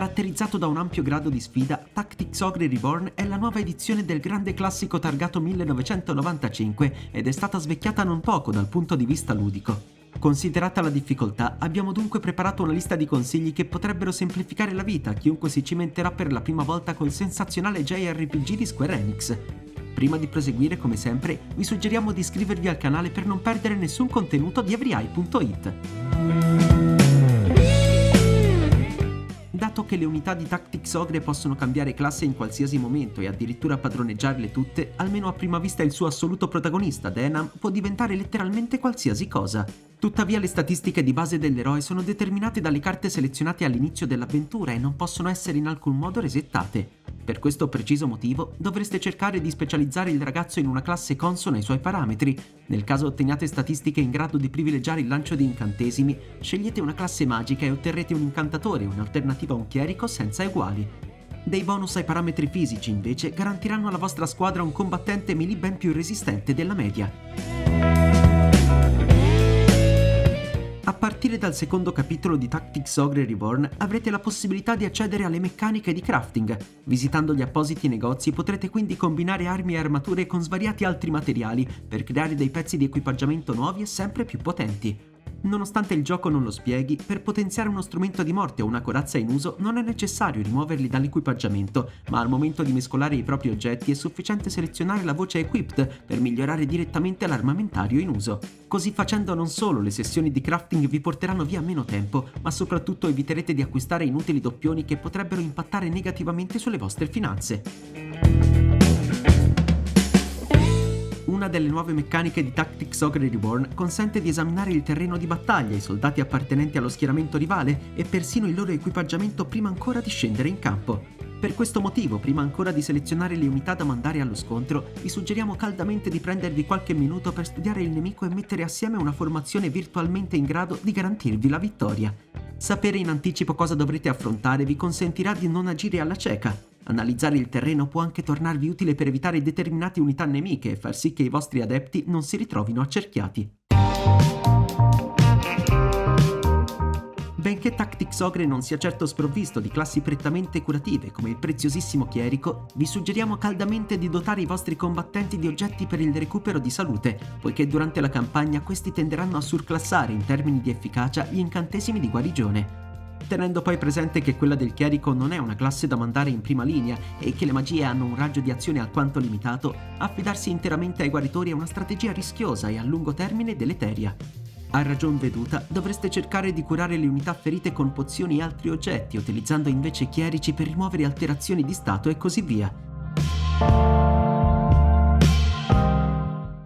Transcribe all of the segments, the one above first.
Caratterizzato da un ampio grado di sfida, Tactics Ogre Reborn è la nuova edizione del grande classico targato 1995 ed è stata svecchiata non poco dal punto di vista ludico. Considerata la difficoltà, abbiamo dunque preparato una lista di consigli che potrebbero semplificare la vita a chiunque si cimenterà per la prima volta col sensazionale JRPG di Square Enix. Prima di proseguire, come sempre, vi suggeriamo di iscrivervi al canale per non perdere nessun contenuto di everyeye.it. che le unità di Tactics Ogre possono cambiare classe in qualsiasi momento e addirittura padroneggiarle tutte, almeno a prima vista il suo assoluto protagonista, Denham, può diventare letteralmente qualsiasi cosa. Tuttavia le statistiche di base dell'eroe sono determinate dalle carte selezionate all'inizio dell'avventura e non possono essere in alcun modo resettate. Per questo preciso motivo dovreste cercare di specializzare il ragazzo in una classe consona ai suoi parametri. Nel caso otteniate statistiche in grado di privilegiare il lancio di incantesimi, scegliete una classe magica e otterrete un incantatore, un'alternativa a un chierico senza eguali. Dei bonus ai parametri fisici invece garantiranno alla vostra squadra un combattente melee ben più resistente della media. Partire dal secondo capitolo di Tactics Ogre Reborn avrete la possibilità di accedere alle meccaniche di crafting. Visitando gli appositi negozi potrete quindi combinare armi e armature con svariati altri materiali per creare dei pezzi di equipaggiamento nuovi e sempre più potenti. Nonostante il gioco non lo spieghi, per potenziare uno strumento di morte o una corazza in uso non è necessario rimuoverli dall'equipaggiamento, ma al momento di mescolare i propri oggetti è sufficiente selezionare la voce Equipped per migliorare direttamente l'armamentario in uso. Così facendo non solo le sessioni di crafting vi porteranno via meno tempo, ma soprattutto eviterete di acquistare inutili doppioni che potrebbero impattare negativamente sulle vostre finanze. Una delle nuove meccaniche di Tactics Ogre Reborn consente di esaminare il terreno di battaglia, i soldati appartenenti allo schieramento rivale e persino il loro equipaggiamento prima ancora di scendere in campo. Per questo motivo, prima ancora di selezionare le unità da mandare allo scontro, vi suggeriamo caldamente di prendervi qualche minuto per studiare il nemico e mettere assieme una formazione virtualmente in grado di garantirvi la vittoria. Sapere in anticipo cosa dovrete affrontare vi consentirà di non agire alla cieca, Analizzare il terreno può anche tornarvi utile per evitare determinate unità nemiche e far sì che i vostri adepti non si ritrovino accerchiati. Benché Tactics Ogre non sia certo sprovvisto di classi prettamente curative come il preziosissimo chierico, vi suggeriamo caldamente di dotare i vostri combattenti di oggetti per il recupero di salute, poiché durante la campagna questi tenderanno a surclassare in termini di efficacia gli incantesimi di guarigione tenendo poi presente che quella del chierico non è una classe da mandare in prima linea e che le magie hanno un raggio di azione alquanto limitato, affidarsi interamente ai guaritori è una strategia rischiosa e a lungo termine deleteria. A ragion veduta, dovreste cercare di curare le unità ferite con pozioni e altri oggetti, utilizzando invece chierici per rimuovere alterazioni di stato e così via.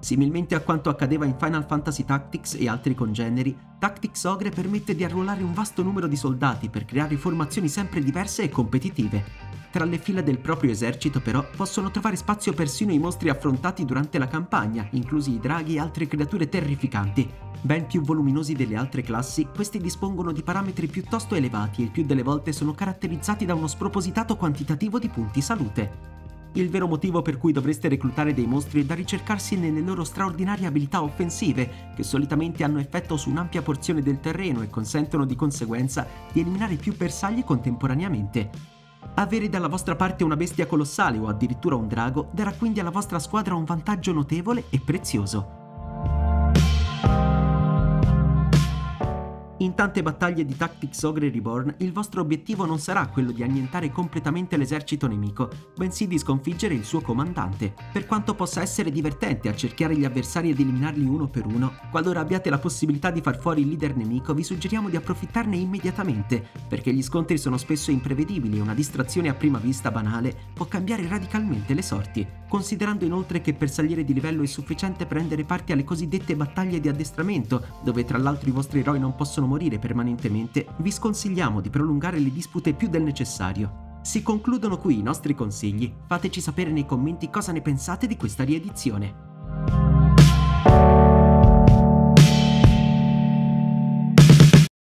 Similmente a quanto accadeva in Final Fantasy Tactics e altri congeneri, Tactics Ogre permette di arruolare un vasto numero di soldati per creare formazioni sempre diverse e competitive. Tra le fila del proprio esercito però possono trovare spazio persino i mostri affrontati durante la campagna, inclusi i draghi e altre creature terrificanti. Ben più voluminosi delle altre classi, questi dispongono di parametri piuttosto elevati e il più delle volte sono caratterizzati da uno spropositato quantitativo di punti salute. Il vero motivo per cui dovreste reclutare dei mostri è da ricercarsi nelle loro straordinarie abilità offensive, che solitamente hanno effetto su un'ampia porzione del terreno e consentono di conseguenza di eliminare più bersagli contemporaneamente. Avere dalla vostra parte una bestia colossale o addirittura un drago darà quindi alla vostra squadra un vantaggio notevole e prezioso. In tante battaglie di Tactics Ogre Reborn, il vostro obiettivo non sarà quello di annientare completamente l'esercito nemico, bensì di sconfiggere il suo comandante. Per quanto possa essere divertente accerchiare gli avversari ed eliminarli uno per uno, qualora abbiate la possibilità di far fuori il leader nemico, vi suggeriamo di approfittarne immediatamente, perché gli scontri sono spesso imprevedibili e una distrazione a prima vista banale può cambiare radicalmente le sorti. Considerando inoltre che per salire di livello è sufficiente prendere parte alle cosiddette battaglie di addestramento, dove tra l'altro i vostri eroi non possono morire permanentemente, vi sconsigliamo di prolungare le dispute più del necessario. Si concludono qui i nostri consigli, fateci sapere nei commenti cosa ne pensate di questa riedizione.